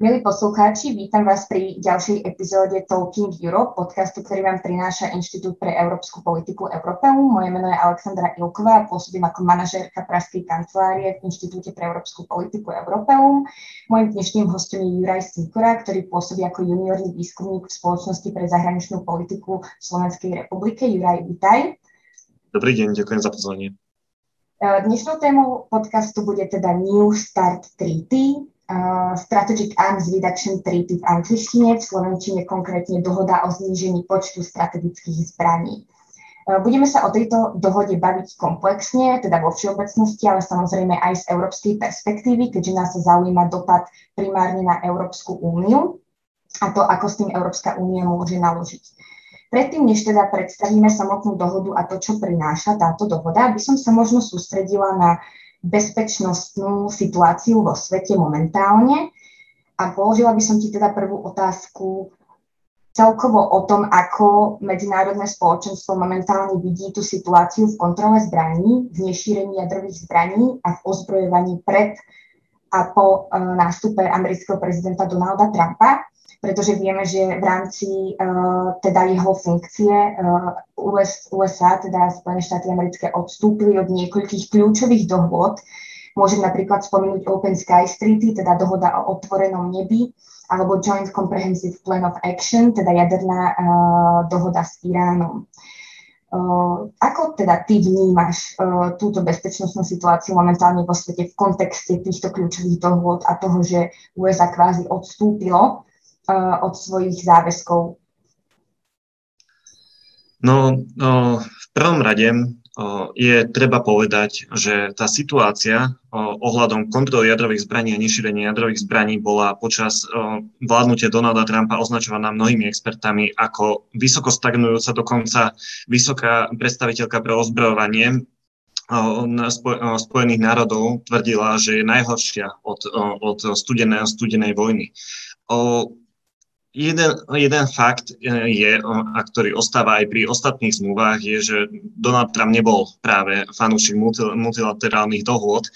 Milí poslucháči, vítam vás pri ďalšej epizóde Talking Europe, podcastu, ktorý vám prináša Inštitút pre európsku politiku Európeum. Moje meno je Alexandra Ilková a pôsobím ako manažérka Pražskej kancelárie v Inštitúte pre európsku politiku Európeum. Mojím dnešným hostom je Juraj Sikora, ktorý pôsobí ako juniorný výskumník v Spoločnosti pre zahraničnú politiku v Slovenskej republike. Juraj, vítaj. Dobrý deň, ďakujem za pozvanie. Dnešnou témou podcastu bude teda New Start Treaty, Strategic Arms Reduction Treaty v angličtine, v slovenčine konkrétne dohoda o znížení počtu strategických zbraní. Uh, budeme sa o tejto dohode baviť komplexne, teda vo všeobecnosti, ale samozrejme aj z európskej perspektívy, keďže nás zaujíma dopad primárne na Európsku úniu a to, ako s tým Európska únia môže naložiť. Predtým, než teda predstavíme samotnú dohodu a to, čo prináša táto dohoda, by som sa možno sústredila na bezpečnostnú situáciu vo svete momentálne. A položila by som ti teda prvú otázku celkovo o tom, ako medzinárodné spoločenstvo momentálne vidí tú situáciu v kontrole zbraní, v nešírení jadrových zbraní a v ozbrojovaní pred a po uh, nástupe amerického prezidenta Donalda Trumpa pretože vieme, že v rámci uh, teda jeho funkcie uh, US, USA, teda Spojené štáty americké, odstúpili od niekoľkých kľúčových dohôd. Môžem napríklad spomenúť Open Sky Treaty, teda dohoda o otvorenom nebi, alebo Joint Comprehensive Plan of Action, teda jaderná uh, dohoda s Iránom. Uh, ako teda ty vnímaš uh, túto bezpečnostnú situáciu momentálne vo svete v kontexte týchto kľúčových dohôd a toho, že USA kvázi odstúpilo od svojich záväzkov? No, v prvom rade je treba povedať, že tá situácia ohľadom kontroly jadrových zbraní a nešírenia jadrových zbraní bola počas vládnutia Donalda Trumpa označovaná mnohými expertami ako vysoko stagnujúca, dokonca vysoká predstaviteľka pre ozbrojovanie Spojených národov tvrdila, že je najhoršia od, od studenej, studenej vojny. Jeden, jeden fakt e, je, a ktorý ostáva aj pri ostatných zmluvách, je, že Donald Trump nebol práve fanúšik multilaterálnych dohôd.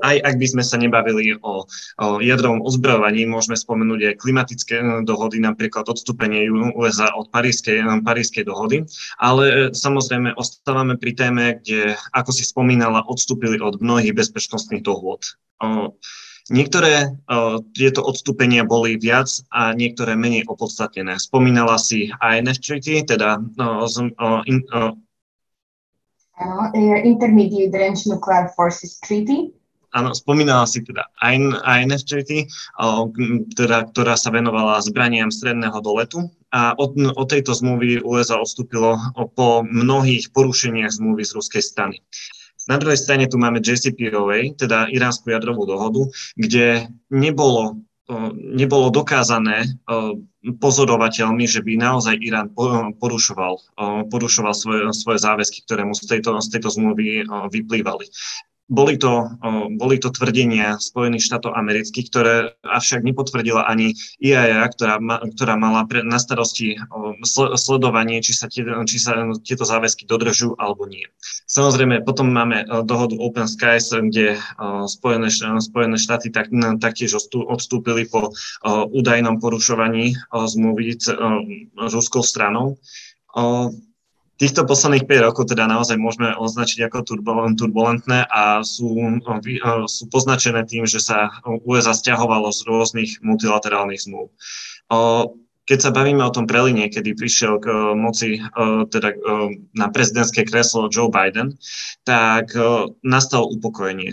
Aj ak by sme sa nebavili o, o jadrovom ozbrojovaní, môžeme spomenúť aj klimatické e, dohody, napríklad odstúpenie USA od Parískej, e, Parískej dohody, ale samozrejme ostávame pri téme, kde, ako si spomínala, odstúpili od mnohých bezpečnostných dohôd. Niektoré uh, tieto odstúpenia boli viac a niektoré menej opodstatnené. Spomínala si INF Treaty, teda uh, uh, in, uh, Intermediate Range Nuclear Forces Treaty. Áno, spomínala si teda INF Treaty, teda, ktorá sa venovala zbraniam stredného doletu a od, od tejto zmluvy USA odstúpilo po mnohých porušeniach zmluvy z ruskej strany. Na druhej strane tu máme JCPOA, teda iránsku jadrovú dohodu, kde nebolo, nebolo dokázané pozorovateľmi, že by naozaj Irán porušoval, porušoval svoje, svoje záväzky, ktoré mu z tejto, z tejto zmluvy vyplývali. Boli to, boli to tvrdenia Spojených štátov amerických, ktoré avšak nepotvrdila ani IAEA, ktorá, ma, ktorá mala pre, na starosti sledovanie, či sa, tie, či sa tieto záväzky dodržujú alebo nie. Samozrejme, potom máme dohodu Open Skies, kde Spojené, Spojené štáty tak, taktiež odstúpili po údajnom porušovaní zmluvy ruskou stranou týchto posledných 5 rokov teda naozaj môžeme označiť ako turbulentné a sú, sú poznačené tým, že sa USA stiahovalo z rôznych multilaterálnych zmluv. Keď sa bavíme o tom preline, kedy prišiel k moci teda na prezidentské kreslo Joe Biden, tak nastalo upokojenie.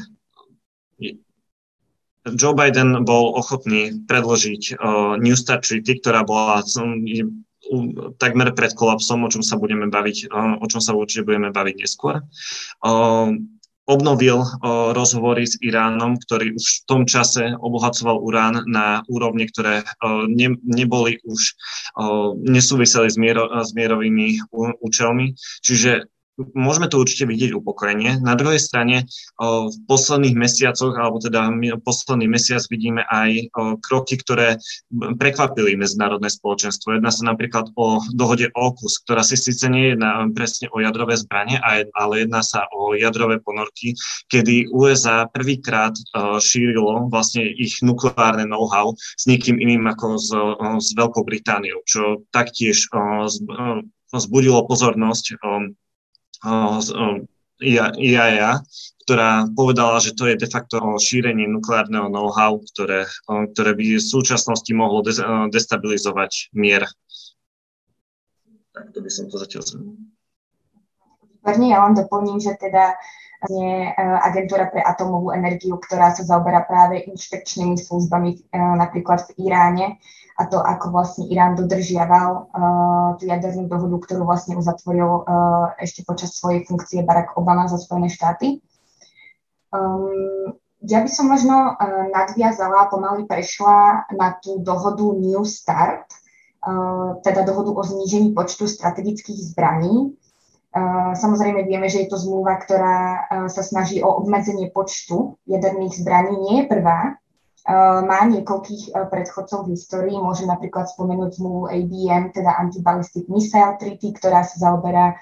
Joe Biden bol ochotný predložiť New Start Treaty, ktorá bola takmer pred kolapsom, o čom sa budeme baviť, o čom sa určite budeme baviť neskôr. Obnovil rozhovory s Iránom, ktorý už v tom čase obohacoval urán na úrovne, ktoré ne, neboli už, nesúviseli s, s mierovými účelmi. Čiže môžeme to určite vidieť upokojenie. Na druhej strane v posledných mesiacoch, alebo teda posledný mesiac vidíme aj kroky, ktoré prekvapili medzinárodné spoločenstvo. Jedná sa napríklad o dohode OKUS, ktorá si síce nie jedná presne o jadrové zbranie, ale jedná sa o jadrové ponorky, kedy USA prvýkrát šírilo vlastne ich nukleárne know-how s nikým iným ako s, s Veľkou Britániou, čo taktiež zbudilo pozornosť IAEA, ktorá povedala, že to je de facto šírenie nukleárneho know-how, ktoré, ktoré by v súčasnosti mohlo destabilizovať mier. Tak to by som to zatiaľ zhrnul. Ja len doplním, že teda agentúra pre atomovú energiu, ktorá sa zaoberá práve inšpekčnými službami e, napríklad v Iráne, a to, ako vlastne Irán dodržiaval uh, tú jadernú dohodu, ktorú vlastne uzatvoril ešte počas svojej funkcie Barack Obama za Spojené štáty. Um, ja by som možno uh, nadviazala, pomaly prešla na tú dohodu New Start, uh, teda dohodu o znížení počtu strategických zbraní. Uh, samozrejme vieme, že je to zmluva, ktorá uh, sa snaží o obmedzenie počtu jaderných zbraní. Nie je prvá, Eh, má niekoľkých eh, predchodcov v histórii. Môžem napríklad spomenúť zmluvu ABM, teda Anti-Ballistic Missile Treaty, ktorá sa zaoberá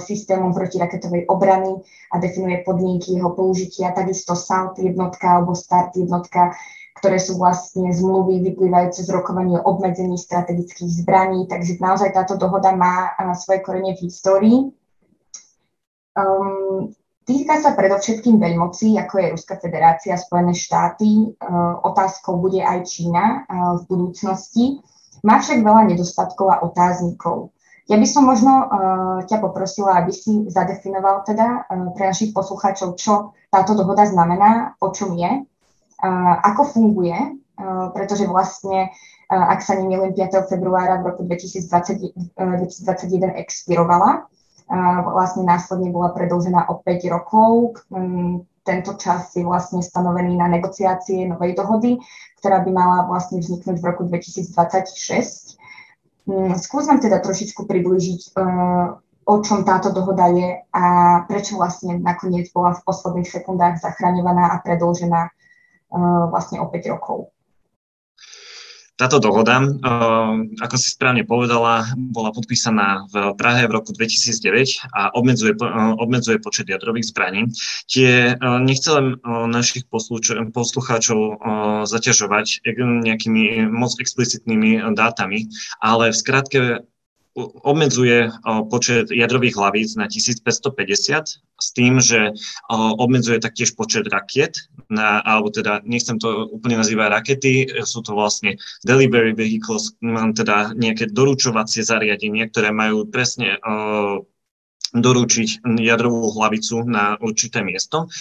systémom protiraketovej obrany a definuje podmienky jeho použitia. Takisto SALT jednotka alebo START jednotka, ktoré sú vlastne zmluvy vyplývajúce z rokovania o obmedzení strategických zbraní. Takže naozaj táto dohoda má uh, svoje korene v histórii. Um, Týka sa predovšetkým veľmocí, ako je Ruská federácia, Spojené štáty. E, otázkou bude aj Čína e, v budúcnosti. Má však veľa nedostatkov a otáznikov. Ja by som možno uh, ťa poprosila, aby si zadefinoval teda uh, pre našich poslucháčov, čo táto dohoda znamená, o čom je, uh, ako funguje, pretože vlastne, ak sa nemýlim, 5. februára v roku 2020, uh, 2021 expirovala vlastne následne bola predlžená o 5 rokov. Mm, tento čas je vlastne stanovený na negociácie novej dohody, ktorá by mala vlastne vzniknúť v roku 2026. Mm, skús teda trošičku približiť, e, o čom táto dohoda je a prečo vlastne nakoniec bola v posledných sekundách zachraňovaná a predlžená e, vlastne o 5 rokov. Táto dohoda, eh, ako si správne povedala, bola podpísaná v Prahe v roku 2009 a obmedzuje, eh, obmedzuje počet jadrových zbraní. Tie eh, nechcem našich poslucháčov zaťažovať nejakými moc explicitnými dátami, ale v skratke obmedzuje počet jadrových hlavíc na 1550 s tým, že obmedzuje taktiež počet rakiet, na, alebo teda nechcem to úplne nazývať rakety, sú to vlastne delivery vehicles, teda nejaké doručovacie zariadenia, ktoré majú presne doručiť jadrovú hlavicu na určité miesto.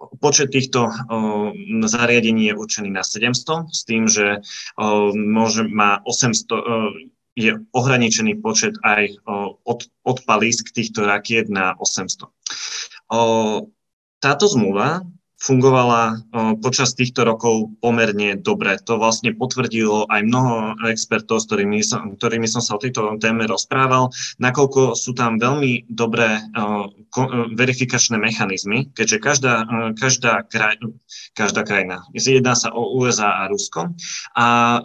Počet týchto o, zariadení je určený na 700, s tým, že o, môže, má 800, o, je ohraničený počet aj od, odpalísk týchto rakiet na 800. Táto zmluva fungovala počas týchto rokov pomerne dobre. To vlastne potvrdilo aj mnoho expertov, s ktorými som, ktorými som sa o tejto téme rozprával, nakoľko sú tam veľmi dobré verifikačné mechanizmy, keďže každá, každá, kraj, každá krajina, jedná sa o USA a Rusko, a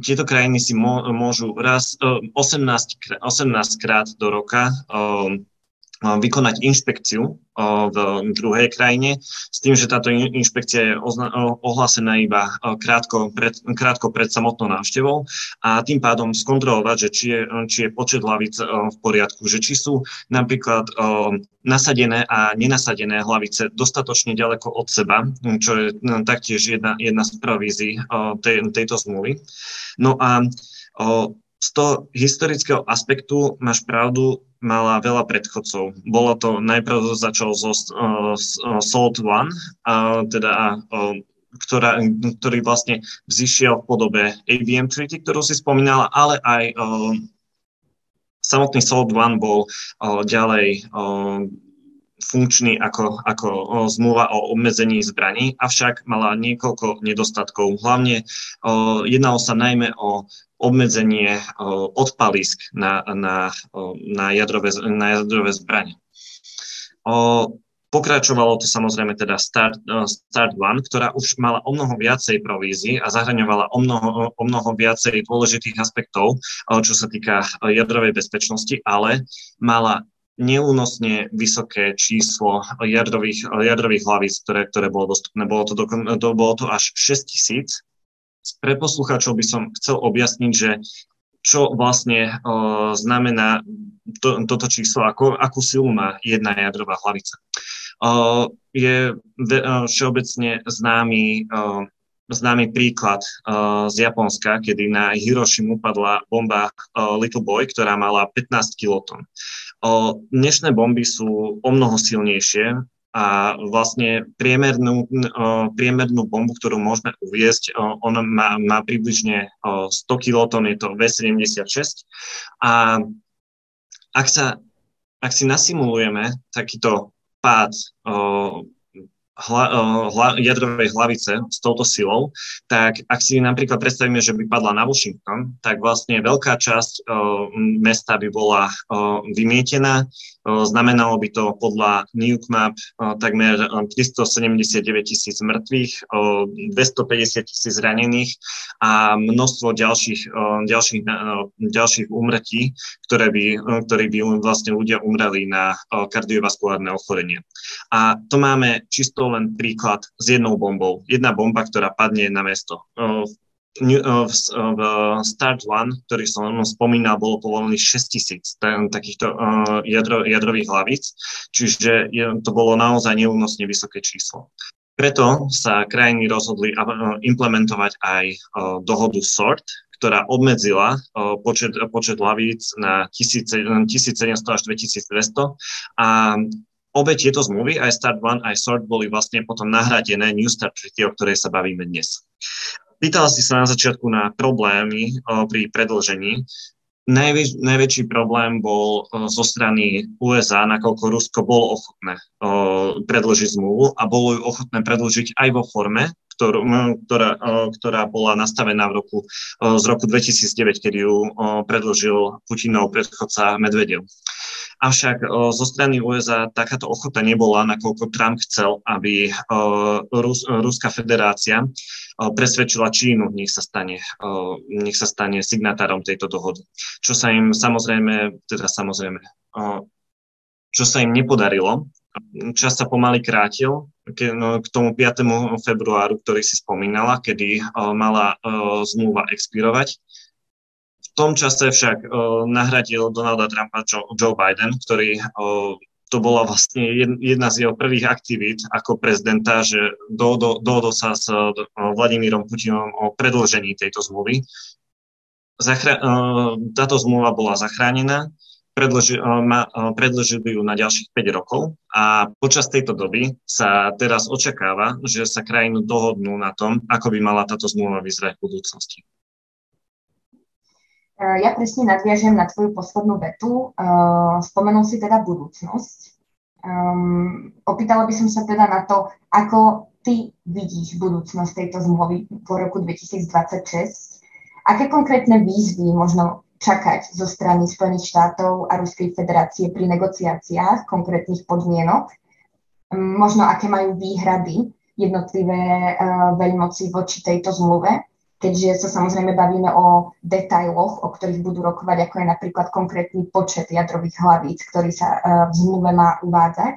tieto krajiny si môžu raz 18, 18 krát do roka vykonať inšpekciu v druhej krajine, s tým, že táto inšpekcia je ohlásená iba krátko pred, krátko pred samotnou návštevou a tým pádom skontrolovať, že či je, či je počet hlavíc v poriadku, že či sú napríklad nasadené a nenasadené hlavice dostatočne ďaleko od seba, čo je no, taktiež jedna, jedna z provízií tej, tejto zmluvy. No a z toho historického aspektu máš pravdu, mala veľa predchodcov. Bolo to, najprv začal zo uh, Salt One, uh, teda uh, ktorá, ktorý vlastne vzýšiel v podobe ABM Treaty, ktorú si spomínala, ale aj uh, samotný Salt One bol uh, ďalej uh, funkčný ako, ako zmluva o obmedzení zbraní, avšak mala niekoľko nedostatkov. Hlavne jednalo sa najmä o obmedzenie odpalisk na, na, na, jadrové, na jadrové zbranie. Pokračovalo to samozrejme teda Start, Start One, ktorá už mala o mnoho viacej provízií a zahraňovala o mnoho, o mnoho viacej dôležitých aspektov, čo sa týka jadrovej bezpečnosti, ale mala neúnosne vysoké číslo jadrových, jadrových hlavíc, ktoré, ktoré bolo dostupné. Bolo to, do, to, bolo to až 6 tisíc. Pre poslucháčov by som chcel objasniť, že čo vlastne uh, znamená to, toto číslo, ako, akú silu má jedna jadrová hlavica. Uh, je uh, všeobecne známy, uh, známy príklad uh, z Japonska, kedy na Hirošimu padla bomba uh, Little Boy, ktorá mala 15 kiloton. Dnešné bomby sú o mnoho silnejšie, a vlastne priemernú, priemernú bombu, ktorú môžeme uviezť, ona má, má približne 100 kilotón, je to V76 a ak, sa, ak si nasimulujeme takýto pád hla, hla, jadrovej hlavice s touto silou, tak ak si napríklad predstavíme, že by padla na Washington, tak vlastne veľká časť mesta by bola vymietená, Znamenalo by to podľa Newcmap takmer 379 tisíc mŕtvych, 250 tisíc zranených a množstvo ďalších, ďalších, ďalších úmrtí, ktoré by, ktoré by vlastne ľudia umreli na kardiovaskulárne ochorenie. A to máme čisto len príklad s jednou bombou. Jedna bomba, ktorá padne na mesto. Eh, v, v Start One, ktorý som spomínal, bolo povolených 6 tisíc takýchto jadro, jadrových hlavíc, čiže to bolo naozaj neúnosne vysoké číslo. Preto sa krajiny rozhodli implementovať aj dohodu SORT, ktorá obmedzila počet, počet hlavíc na 1700 až 2200 a obe tieto zmluvy, aj Start One, aj SORT, boli vlastne potom nahradené New Start Treaty, o ktorej sa bavíme dnes. Pýtala si sa na začiatku na problémy pri predlžení. Najväč, najväčší problém bol zo strany USA, nakoľko Rusko bolo ochotné predlžiť zmluvu a bolo ju ochotné predlžiť aj vo forme, ktorú, ktorá, ktorá bola nastavená v roku, z roku 2009, kedy ju predložil Putinov predchodca Medvedev. Avšak zo strany USA takáto ochota nebola, nakoľko Trump chcel, aby Rus, Ruská federácia presvedčila Čínu, nech sa stane, nech sa stane signatárom tejto dohody. Čo sa im samozrejme, teda samozrejme, čo sa im nepodarilo. Čas sa pomaly krátil ke, no, k tomu 5. februáru, ktorý si spomínala, kedy mala zmluva expirovať tom čase však uh, nahradil Donalda Trumpa Joe, Joe Biden, ktorý uh, to bola vlastne jedna z jeho prvých aktivít ako prezidenta, že dohodol sa s uh, Vladimírom Putinom o predlžení tejto zmluvy. Zachra- uh, táto zmluva bola zachránená, predloži, uh, predložili ju na ďalších 5 rokov a počas tejto doby sa teraz očakáva, že sa krajinu dohodnú na tom, ako by mala táto zmluva vyzerať v budúcnosti. Eh, ja presne nadviažem na tvoju poslednú vetu. Eh, spomenul si teda budúcnosť. Um, opýtala by som sa teda na to, ako ty vidíš budúcnosť tejto zmluvy po roku 2026. Aké konkrétne výzvy možno čakať zo strany Spojených štátov a Ruskej federácie pri negociáciách konkrétnych podmienok? Um, možno aké majú výhrady jednotlivé uh, veľmoci voči tejto zmluve? keďže sa samozrejme bavíme o detailoch, o ktorých budú rokovať, ako je napríklad konkrétny počet jadrových hlavíc, ktorý sa e, v zmluve má uvádzať.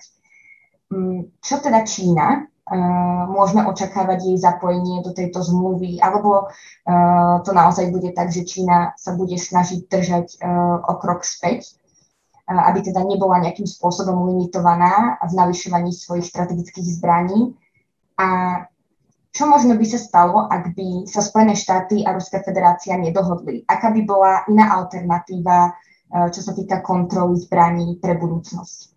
Mm, čo teda Čína? E, môžeme očakávať jej zapojenie do tejto zmluvy, alebo e, to naozaj bude tak, že Čína sa bude snažiť držať o krok späť, aby teda nebola nejakým spôsobom limitovaná v navyšovaní svojich strategických zbraní. A čo možno by sa stalo, ak by sa Spojené štáty a Ruská federácia nedohodli? Aká by bola iná alternatíva, eh, čo sa týka kontroly zbraní pre budúcnosť?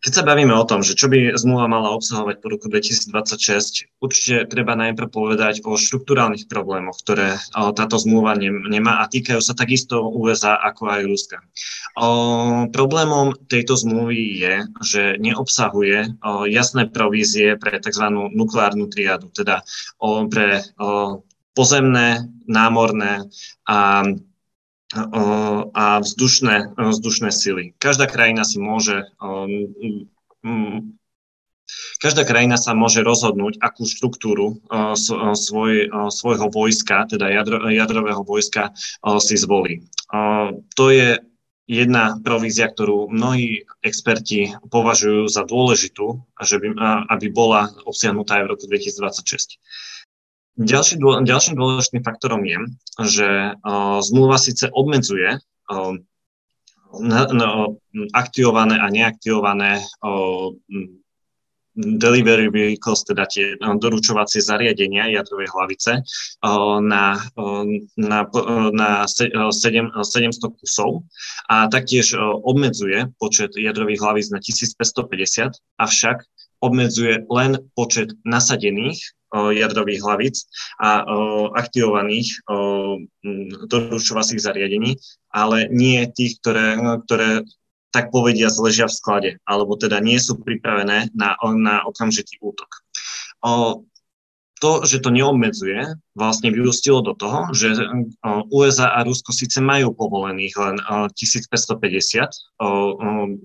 Keď sa bavíme o tom, že čo by zmluva mala obsahovať po roku 2026, určite treba najprv povedať o štruktúrálnych problémoch, ktoré táto zmluva nemá a týkajú sa takisto USA ako aj Ruska. O, problémom tejto zmluvy je, že neobsahuje o, jasné provízie pre tzv. nukleárnu triadu, teda o, pre o, pozemné, námorné a a vzdušné, vzdušné sily. Každá krajina si môže Každá krajina sa môže rozhodnúť, akú štruktúru svoj, svojho vojska, teda jadro, jadrového vojska, si zvolí. To je jedna provízia, ktorú mnohí experti považujú za dôležitú, aby bola obsiahnutá aj v roku 2026. Ďalší, ďalším dôležitým faktorom je, že uh, zmluva síce obmedzuje uh, na, aktivované a neaktivované uh, delivery vehicles, teda tie doručovacie zariadenia jadrovej hlavice na, na, na 7, 700 kusov a taktiež obmedzuje počet jadrových hlavíc na 1550, avšak obmedzuje len počet nasadených jadrových hlavíc a aktivovaných doručovacích zariadení, ale nie tých, ktoré, ktoré tak povedia ležia v sklade, alebo teda nie sú pripravené na, na okamžitý útok to, že to neobmedzuje, vlastne vyústilo do toho, že USA a Rusko síce majú povolených len 1550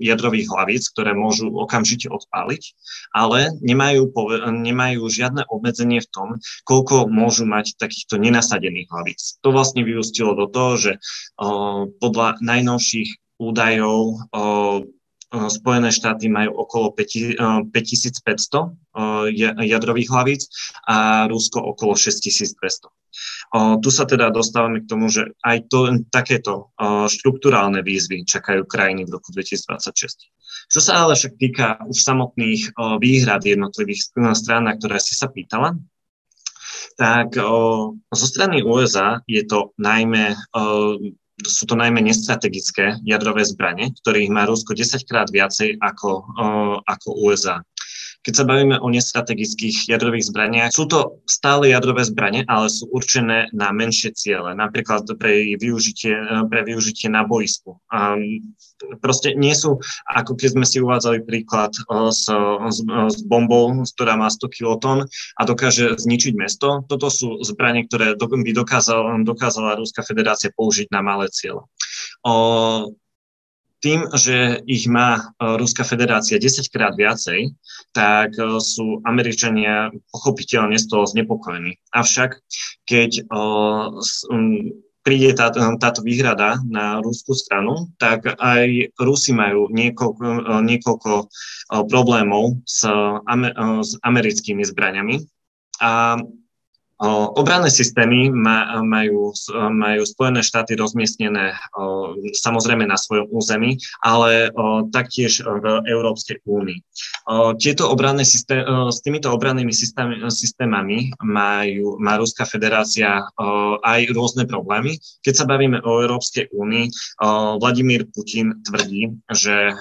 jadrových hlavíc, ktoré môžu okamžite odpáliť, ale nemajú, nemajú žiadne obmedzenie v tom, koľko môžu mať takýchto nenasadených hlavíc. To vlastne vyústilo do toho, že podľa najnovších údajov Spojené štáty majú okolo 5500 jadrových hlavíc a Rusko okolo 6200. Tu sa teda dostávame k tomu, že aj to, takéto štruktúrálne výzvy čakajú krajiny v roku 2026. Čo sa ale však týka už samotných výhrad jednotlivých strán, na ktoré si sa pýtala, tak zo strany USA je to najmä sú to najmä nestrategické jadrové zbranie, ktorých má Rusko 10 krát viacej ako, ako USA. Keď sa bavíme o nestrategických jadrových zbraniach, sú to stále jadrové zbranie, ale sú určené na menšie ciele, napríklad pre využitie, pre využitie na boisku. A proste nie sú, ako keď sme si uvádzali príklad s, s, s bombou, ktorá má 100 kiloton a dokáže zničiť mesto. Toto sú zbranie, ktoré by dokázala, dokázala Ruská federácia použiť na malé ciele. Tým, že ich má e, Ruská federácia 10 krát viacej, tak e, sú Američania pochopiteľne z toho znepokojení. Avšak, keď e, príde táto, táto výhrada na ruskú stranu, tak aj Rusi majú niekoľko, niekoľko problémov s, s americkými zbraniami. A Obranné systémy majú, majú Spojené štáty rozmiestnené samozrejme na svojom území, ale taktiež v Európskej únii. Tieto obranné systém, s týmito obrannými systém, systémami majú, má Ruská federácia aj rôzne problémy. Keď sa bavíme o Európskej únii, Vladimír Putin tvrdí, že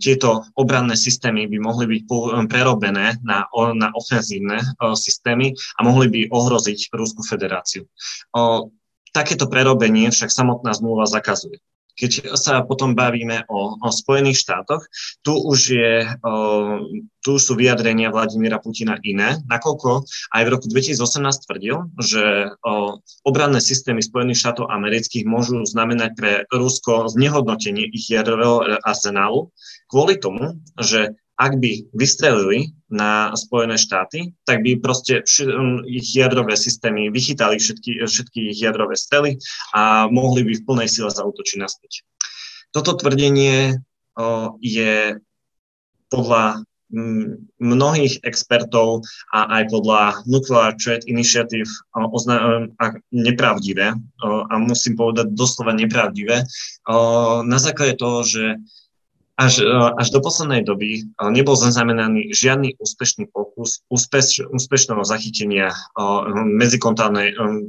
tieto obranné systémy by mohli byť prerobené na, na ofenzívne systémy a mohli mohli by ohroziť Ruskú federáciu. O, takéto prerobenie však samotná zmluva zakazuje. Keď sa potom bavíme o, o Spojených štátoch, tu už, je, o, tu sú vyjadrenia Vladimíra Putina iné, nakoľko aj v roku 2018 tvrdil, že o, obranné systémy Spojených štátov amerických môžu znamenať pre Rusko znehodnotenie ich jadrového arzenálu kvôli tomu, že ak by vystrelili na Spojené štáty, tak by proste ich jadrové systémy vychytali všetky, všetky ich jadrové strely a mohli by v plnej sile zautočiť naspäť. Toto tvrdenie o, je podľa mnohých expertov a aj podľa Nuclear Trade Initiative ozna- nepravdivé a musím povedať doslova nepravdivé na základe toho, že až, e, až do poslednej doby e, nebol zaznamenaný žiadny úspešný pokus úspeš, úspešného zachytenia e,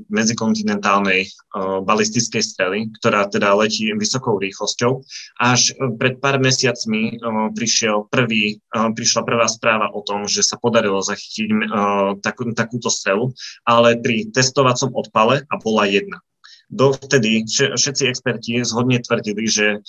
medzikontinentálnej balistickej strely, ktorá teda letí vysokou rýchlosťou. Až pred pár mesiacmi prišiel prvý, prišla prvá správa o tom, že sa podarilo zachytiť takú, takúto strelu, ale pri testovacom odpale a bola jedna. Dovtedy všetci experti zhodne tvrdili, že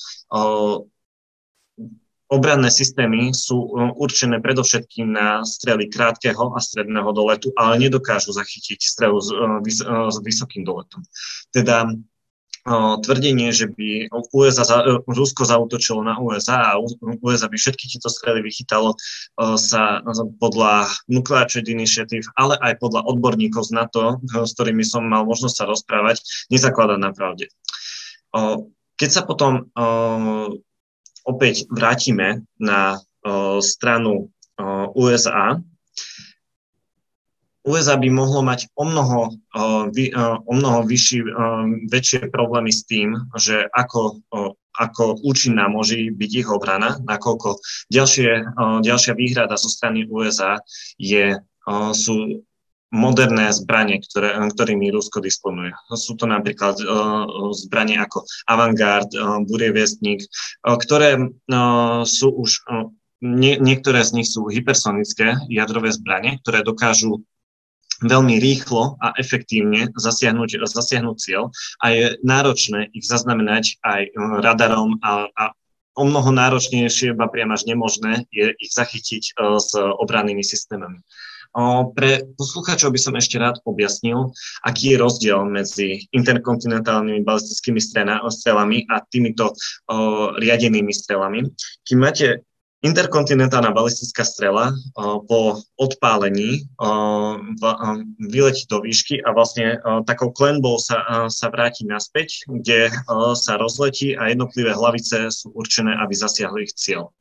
Obranné systémy sú určené predovšetkým na strely krátkeho a stredného doletu, ale nedokážu zachytiť strelu s, s vysokým doletom. Teda tvrdenie, že by USA, Rusko zautočilo na USA a USA by všetky tieto strely vychytalo sa podľa Nuclear Trade Initiative, ale aj podľa odborníkov z NATO, s ktorými som mal možnosť sa rozprávať, nezakladá na pravde. Keď sa potom opäť vrátime na stranu USA, USA by mohlo mať o mnoho, o mnoho vyšší, väčšie problémy s tým, že ako, ako účinná môže byť ich obrana, nakoľko ďalšie, ďalšia výhrada zo strany USA je, sú moderné zbranie, ktoré, ktorými Rusko disponuje. Sú to napríklad uh, zbranie ako Avantgard, uh, Burieviestnik, uh, ktoré uh, sú už, uh, nie, niektoré z nich sú hypersonické jadrové zbranie, ktoré dokážu veľmi rýchlo a efektívne zasiahnuť, zasiahnuť cieľ a je náročné ich zaznamenať aj radarom a, a o mnoho náročnejšie, ba priam až nemožné je ich zachytiť s obrannými systémami. Pre poslucháčov by som ešte rád objasnil, aký je rozdiel medzi interkontinentálnymi balistickými strelami a týmito riadenými strelami. Kým máte Interkontinentálna balistická strela po odpálení vyletí do výšky a vlastne takou klenbou sa, sa vráti naspäť, kde sa rozletí a jednotlivé hlavice sú určené, aby zasiahli ich cieľ.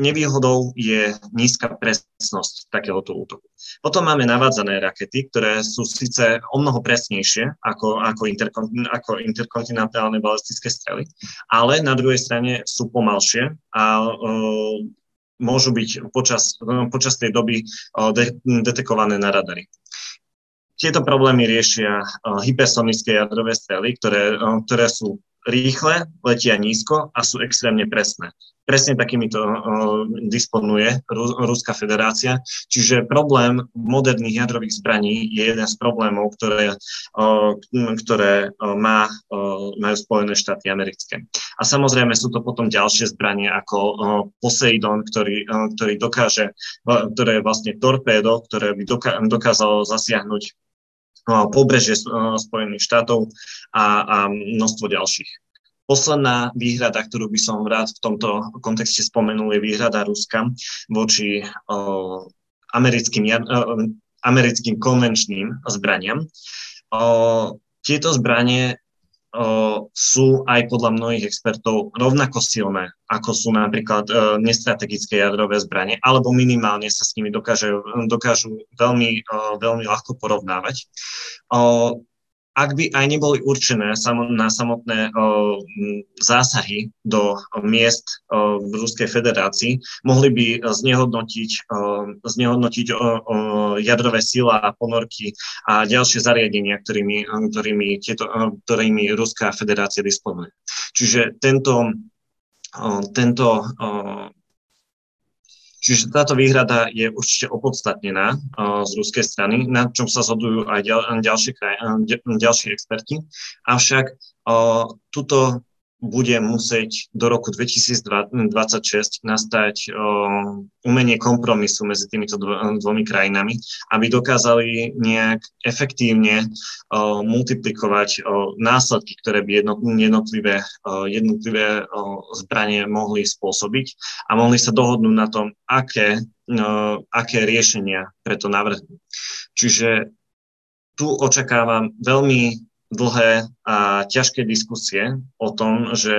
Nevýhodou je nízka presnosť takéhoto útoku. Potom máme navádzané rakety, ktoré sú síce o mnoho presnejšie ako, ako, interkon, ako interkontinentálne balistické strely, ale na druhej strane sú pomalšie a uh, môžu byť počas, počas tej doby uh, de, detekované na radary. Tieto problémy riešia uh, hypersonické jadrové strely, ktoré, uh, ktoré sú rýchle, letia nízko a sú extrémne presné. Presne takýmito uh, disponuje Ru- Ruská federácia. Čiže problém moderných jadrových zbraní je jeden z problémov, ktoré, uh, ktoré uh, má, uh, majú Spojené štáty americké. A samozrejme sú to potom ďalšie zbranie ako uh, Poseidon, ktorý, uh, ktorý dokáže, uh, ktoré je vlastne torpédo, ktoré by doká- dokázalo zasiahnuť pobrežie Spojených štátov a, a množstvo ďalších. Posledná výhrada, ktorú by som rád v tomto kontexte spomenul, je výhrada Ruska voči o, americkým, o, americkým konvenčným zbraniam. O, tieto zbranie sú aj podľa mnohých expertov rovnako silné, ako sú napríklad e, nestrategické jadrové zbranie, alebo minimálne sa s nimi dokážu, dokážu veľmi, veľmi ľahko porovnávať ak by aj neboli určené na samotné zásahy do miest v Ruskej federácii, mohli by znehodnotiť, znehodnotiť jadrové sila a ponorky a ďalšie zariadenia, ktorými, ktorými, tieto, ktorými Ruská federácia disponuje. Čiže tento, tento Čiže táto výhrada je určite opodstatnená uh, z ruskej strany, na čom sa zhodujú aj ďal, kraj, ďalší experti. Avšak uh, tuto bude musieť do roku 2026 nastať umenie kompromisu medzi týmito dvomi krajinami, aby dokázali nejak efektívne multiplikovať následky, ktoré by jednotlivé, jednotlivé zbranie mohli spôsobiť a mohli sa dohodnúť na tom, aké, aké riešenia preto navrhnú. Čiže tu očakávam veľmi dlhé a ťažké diskusie o tom, že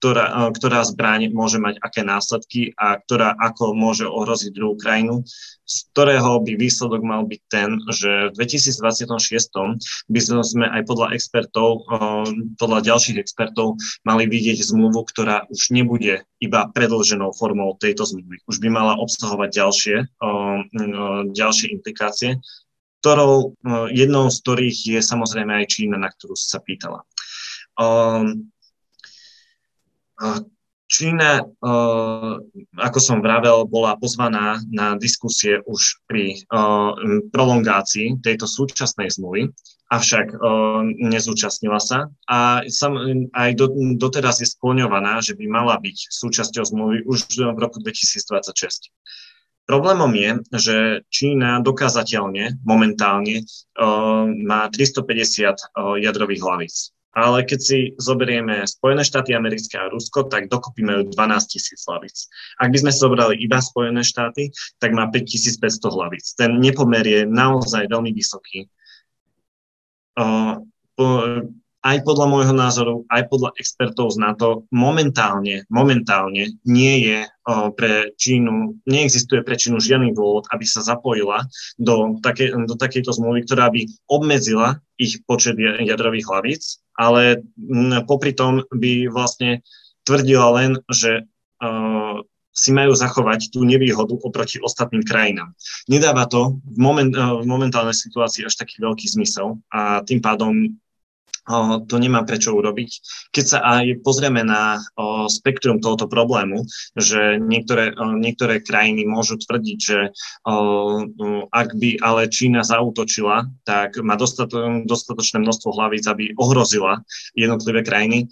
ktorá, ktorá zbraň môže mať aké následky a ktorá ako môže ohroziť druhú krajinu, z ktorého by výsledok mal byť ten, že v 2026 by sme aj podľa expertov, podľa ďalších expertov mali vidieť zmluvu, ktorá už nebude iba predlženou formou tejto zmluvy. Už by mala obsahovať ďalšie, ďalšie implikácie, ktorou, no, jednou z ktorých je samozrejme aj Čína, na ktorú sa pýtala. Um, Čína, ako som vravel, bola pozvaná na diskusie už pri prolongácii tejto súčasnej zmluvy, avšak nezúčastnila sa a aj doteraz je skloňovaná, že by mala byť súčasťou zmluvy už v roku 2026. Problémom je, že Čína dokázateľne momentálne má 350 jadrových hlavíc ale keď si zoberieme Spojené štáty americké a Rusko, tak dokopy majú 12 tisíc hlavíc. Ak by sme zobrali iba Spojené štáty, tak má 5500 hlavíc. Ten nepomer je naozaj veľmi vysoký. Uh, aj podľa môjho názoru, aj podľa expertov z NATO, momentálne, momentálne nie je pre Čínu, neexistuje pre Čínu žiadny dôvod, aby sa zapojila do, take, do takejto zmluvy, ktorá by obmedzila ich počet jadrových hlavíc, ale popri tom by vlastne tvrdila len, že o, si majú zachovať tú nevýhodu oproti ostatným krajinám. Nedáva to v, moment, v momentálnej situácii až taký veľký zmysel a tým pádom to nemá prečo urobiť. Keď sa aj pozrieme na spektrum tohoto problému, že niektoré, niektoré krajiny môžu tvrdiť, že ak by ale Čína zautočila, tak má dostatočné množstvo hlavíc, aby ohrozila jednotlivé krajiny.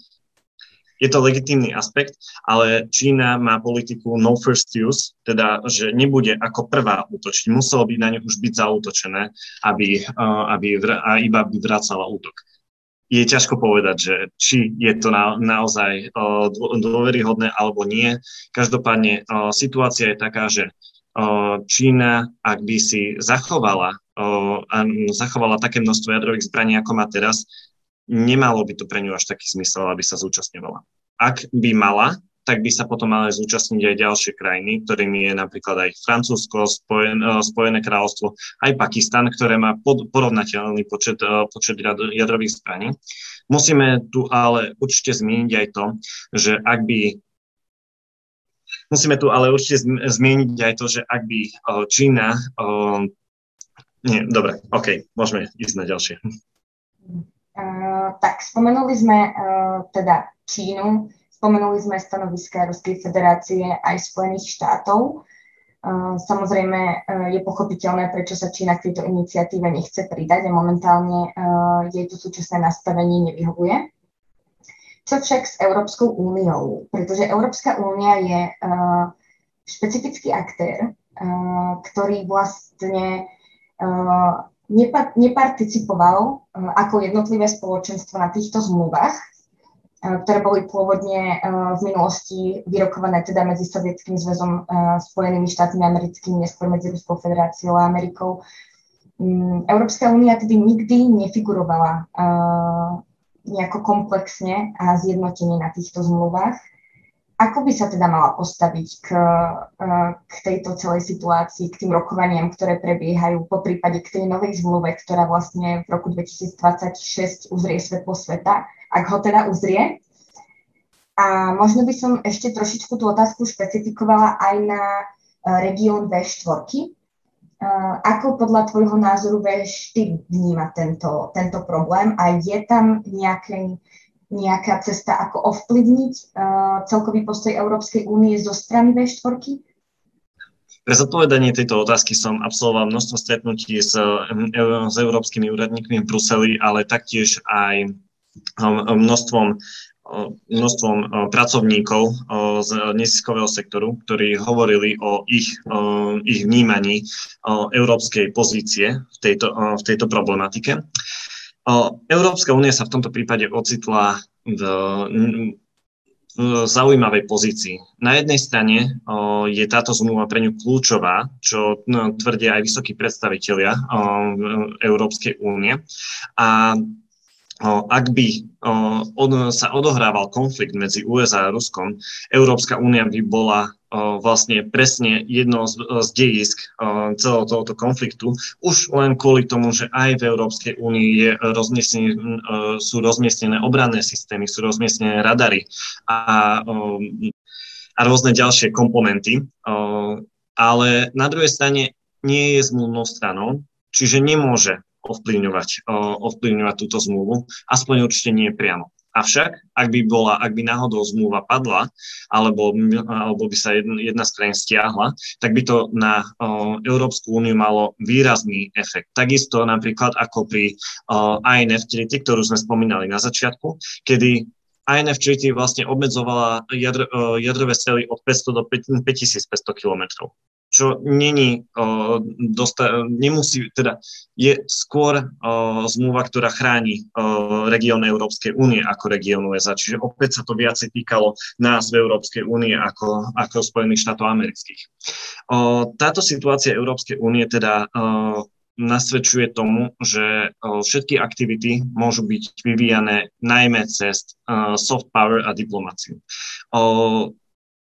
Je to legitímny aspekt, ale Čína má politiku no first use, teda, že nebude ako prvá útočiť. Muselo by na ňu už byť zautočené, aby, aby, a iba by vracala útok je ťažko povedať, že či je to na, naozaj uh, dôveryhodné alebo nie. Každopádne uh, situácia je taká, že uh, Čína, ak by si zachovala, uh, zachovala také množstvo jadrových zbraní, ako má teraz, nemalo by to pre ňu až taký zmysel, aby sa zúčastňovala. Ak by mala, tak by sa potom mali zúčastniť aj ďalšie krajiny, ktorými je napríklad aj Francúzsko, Spojen, eh, Spojené kráľovstvo, aj Pakistan, ktoré má pod, porovnateľný počet, eh, počet jadrových zbraní. Musíme tu ale určite zmieniť aj to, že ak by Musíme tu ale určite zmieniť aj to, že ak by eh, Čína... Nie, dobre, OK, môžeme ísť na ďalšie. Uh, tak spomenuli sme uh, teda Čínu, Spomenuli sme stanoviska Ruskej federácie aj Spojených štátov. Samozrejme je pochopiteľné, prečo sa Čína k tejto iniciatíve nechce pridať a momentálne jej to súčasné nastavenie nevyhovuje. Čo však s Európskou úniou? Pretože Európska únia je špecifický aktér, ktorý vlastne neparticipoval ako jednotlivé spoločenstvo na týchto zmluvách, ktoré boli pôvodne eh, v minulosti vyrokované teda medzi Sovietským zväzom, eh, Spojenými štátmi americkými, neskôr medzi Ruskou federáciou a Amerikou. Mm, Európska únia tedy nikdy nefigurovala nejako komplexne a zjednotenie na týchto zmluvách. Ako by sa teda mala postaviť k, k tejto celej situácii, k tým rokovaniam, ktoré prebiehajú, po prípade k tej novej zmluve, ktorá vlastne v roku 2026 uzrie svetlo sveta? Ak ho teda uzrie. A možno by som ešte trošičku tú otázku špecifikovala aj na e, región V4. E, ako podľa tvojho názoru V4 vníma tento, tento problém a je tam nejaké, nejaká cesta, ako ovplyvniť uh, celkový postoj Európskej únie zo strany V4? Pre zodpovedanie tejto otázky som absolvoval množstvo stretnutí s, s európskymi úradníkmi v Bruseli, ale taktiež aj množstvom množstvom pracovníkov z neziskového sektoru, ktorí hovorili o ich, ich vnímaní európskej pozície v tejto, v tejto problematike. Európska únia sa v tomto prípade ocitla v, v zaujímavej pozícii. Na jednej strane je táto zmluva pre ňu kľúčová, čo no, tvrdia aj vysokí predstavitelia Európskej únie. A ak by sa odohrával konflikt medzi USA a Ruskom, Európska únia by bola vlastne presne jedno z, dejisk celého tohoto konfliktu, už len kvôli tomu, že aj v Európskej únii sú rozmiestnené obranné systémy, sú rozmiestnené radary a, a rôzne ďalšie komponenty. Ale na druhej strane nie je zmluvnou stranou, čiže nemôže ovplyvňovať, ovplyvňovať túto zmluvu, aspoň určite nie priamo. Avšak, ak by, bola, ak by náhodou zmluva padla, alebo, alebo by sa jedna, jedna z stiahla, tak by to na o, Európsku úniu malo výrazný efekt. Takisto napríklad ako pri INF treaty, ktorú sme spomínali na začiatku, kedy INF treaty vlastne obmedzovala jadr, o, jadrové strely od 500 do 5500 kilometrov čo není, uh, dosta, nemusí, teda je skôr uh, zmluva, ktorá chráni región Európskej únie ako región USA. Čiže opäť sa to viacej týkalo nás v Európskej únie ako, ako Spojených štátov amerických. Uh, táto situácia Európskej únie teda uh, nasvedčuje tomu, že všetky aktivity môžu byť vyvíjane najmä cez soft power a diplomáciu.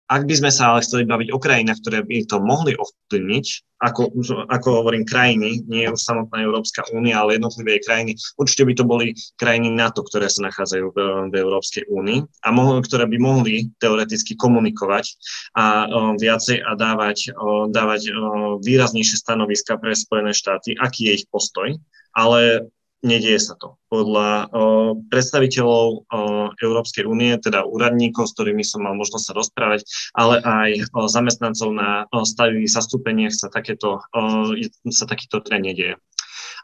Ak by sme sa ale chceli baviť o krajinách, ktoré by to mohli ovplyvniť, ako, ako hovorím krajiny, nie už samotná Európska únia, ale jednotlivé krajiny, určite by to boli krajiny NATO, ktoré sa nachádzajú v, v Európskej únii a mohli, ktoré by mohli teoreticky komunikovať a o, viacej a dávať, o, dávať o, výraznejšie stanoviska pre Spojené štáty, aký je ich postoj, ale nedieje sa to. Podľa predstaviteľov Európskej únie, teda úradníkov, s ktorými som mal možnosť sa rozprávať, ale aj zamestnancov na stavivých zastúpeniach sa, takéto, sa takýto trend nedieje.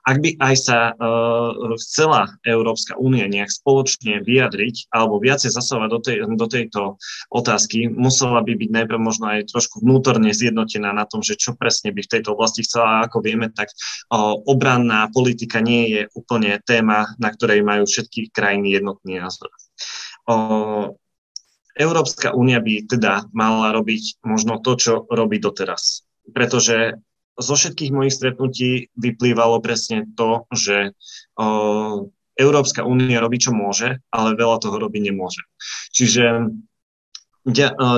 Ak by aj sa uh, chcela Európska únia nejak spoločne vyjadriť alebo viacej zasovať do, tej, do tejto otázky, musela by byť najprv možno aj trošku vnútorne zjednotená na tom, že čo presne by v tejto oblasti chcela. A ako vieme, tak uh, obranná politika nie je úplne téma, na ktorej majú všetky krajiny jednotný názor. Uh, Európska únia by teda mala robiť možno to, čo robí doteraz. Pretože zo všetkých mojich stretnutí vyplývalo presne to, že o, Európska únia robí, čo môže, ale veľa toho robiť nemôže. Čiže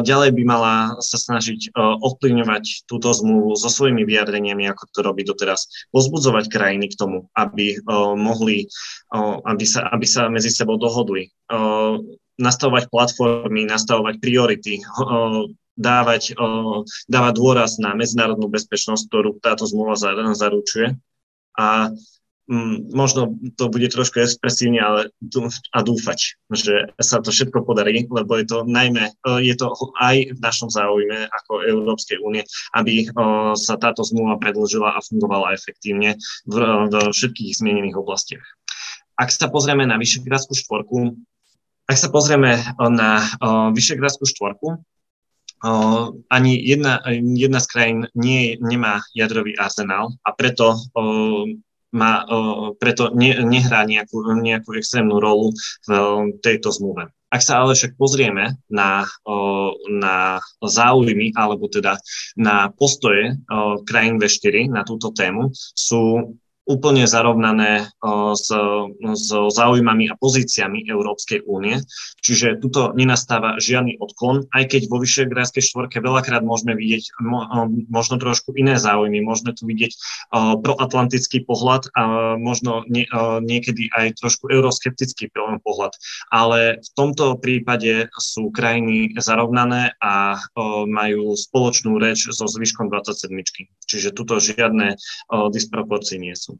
ďalej by mala sa snažiť ovplyvňovať túto zmluvu so svojimi vyjadreniami, ako to robí doteraz, pozbudzovať krajiny k tomu, aby mohli, aby sa, aby sa medzi sebou dohodli, nastavovať platformy, nastavovať priority, dávať, dávať dôraz na medzinárodnú bezpečnosť, ktorú táto zmluva zaručuje. A mm, možno to bude trošku expresívne, ale a dúfať, že sa to všetko podarí, lebo je to najmä, je to aj v našom záujme ako Európskej únie, aby sa táto zmluva predlžila a fungovala efektívne v, v všetkých zmienených oblastiach. Ak sa pozrieme na Vyšegrádskú štvorku, ak sa pozrieme na Vyšegrádskú štvorku, ani jedna, jedna z krajín nie, nemá jadrový arzenál a preto má, preto ne, nehrá nejakú, nejakú extrémnu rolu v tejto zmluve. Ak sa ale však pozrieme na, na záujmy, alebo teda na postoje krajín V4 na túto tému, sú úplne zarovnané s, s záujmami a pozíciami Európskej únie. Čiže tuto nenastáva žiadny odklon, aj keď vo Vyšegrádskej štvorke veľakrát môžeme vidieť možno trošku iné záujmy, môžeme tu vidieť proatlantický pohľad a možno nie, niekedy aj trošku euroskeptický pohľad. Ale v tomto prípade sú krajiny zarovnané a majú spoločnú reč so zvyškom 27. Čiže tuto žiadne disproporcie nie sú.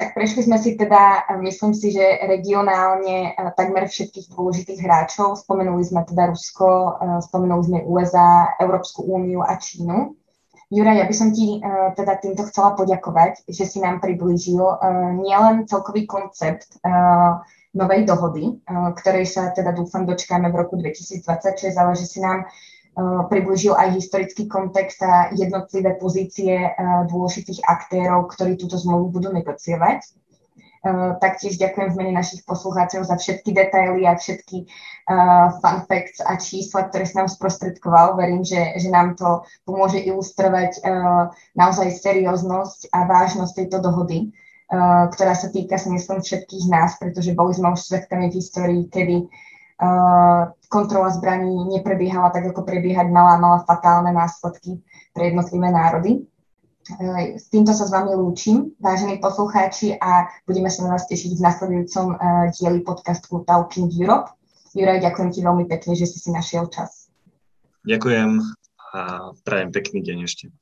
Tak prešli sme si teda, myslím si, že regionálne eh, takmer všetkých dôležitých hráčov. Spomenuli sme teda Rusko, eh, spomenuli sme USA, Európsku úniu a Čínu. Juraj, ja by som ti uh, teda týmto chcela poďakovať, že si nám priblížil nielen celkový koncept novej dohody, ktorej sa teda dúfam dočkáme v roku 2026, ale že si nám približil aj historický kontext a jednotlivé pozície eh, dôležitých aktérov, ktorí túto zmluvu budú negociovať. Eh, taktiež ďakujem v mene našich poslucháčov za všetky detaily a všetky fun facts a čísla, ktoré si nám sprostredkoval. Verím, že, že nám to pomôže ilustrovať naozaj serióznosť a vážnosť tejto dohody, ktorá sa týka, si všetkých nás, pretože boli sme už svetkami v histórii, kedy kontrola zbraní neprebiehala tak, ako prebiehať mala, mala fatálne následky pre jednotlivé národy. E, s týmto sa s vami lúčim, vážení poslucháči, a budeme sa na vás tešiť v nasledujúcom e, dieli podcastu Talking Europe. Juraj, ďakujem ti veľmi pekne, že si si našiel čas. Ďakujem a prajem pekný deň ešte.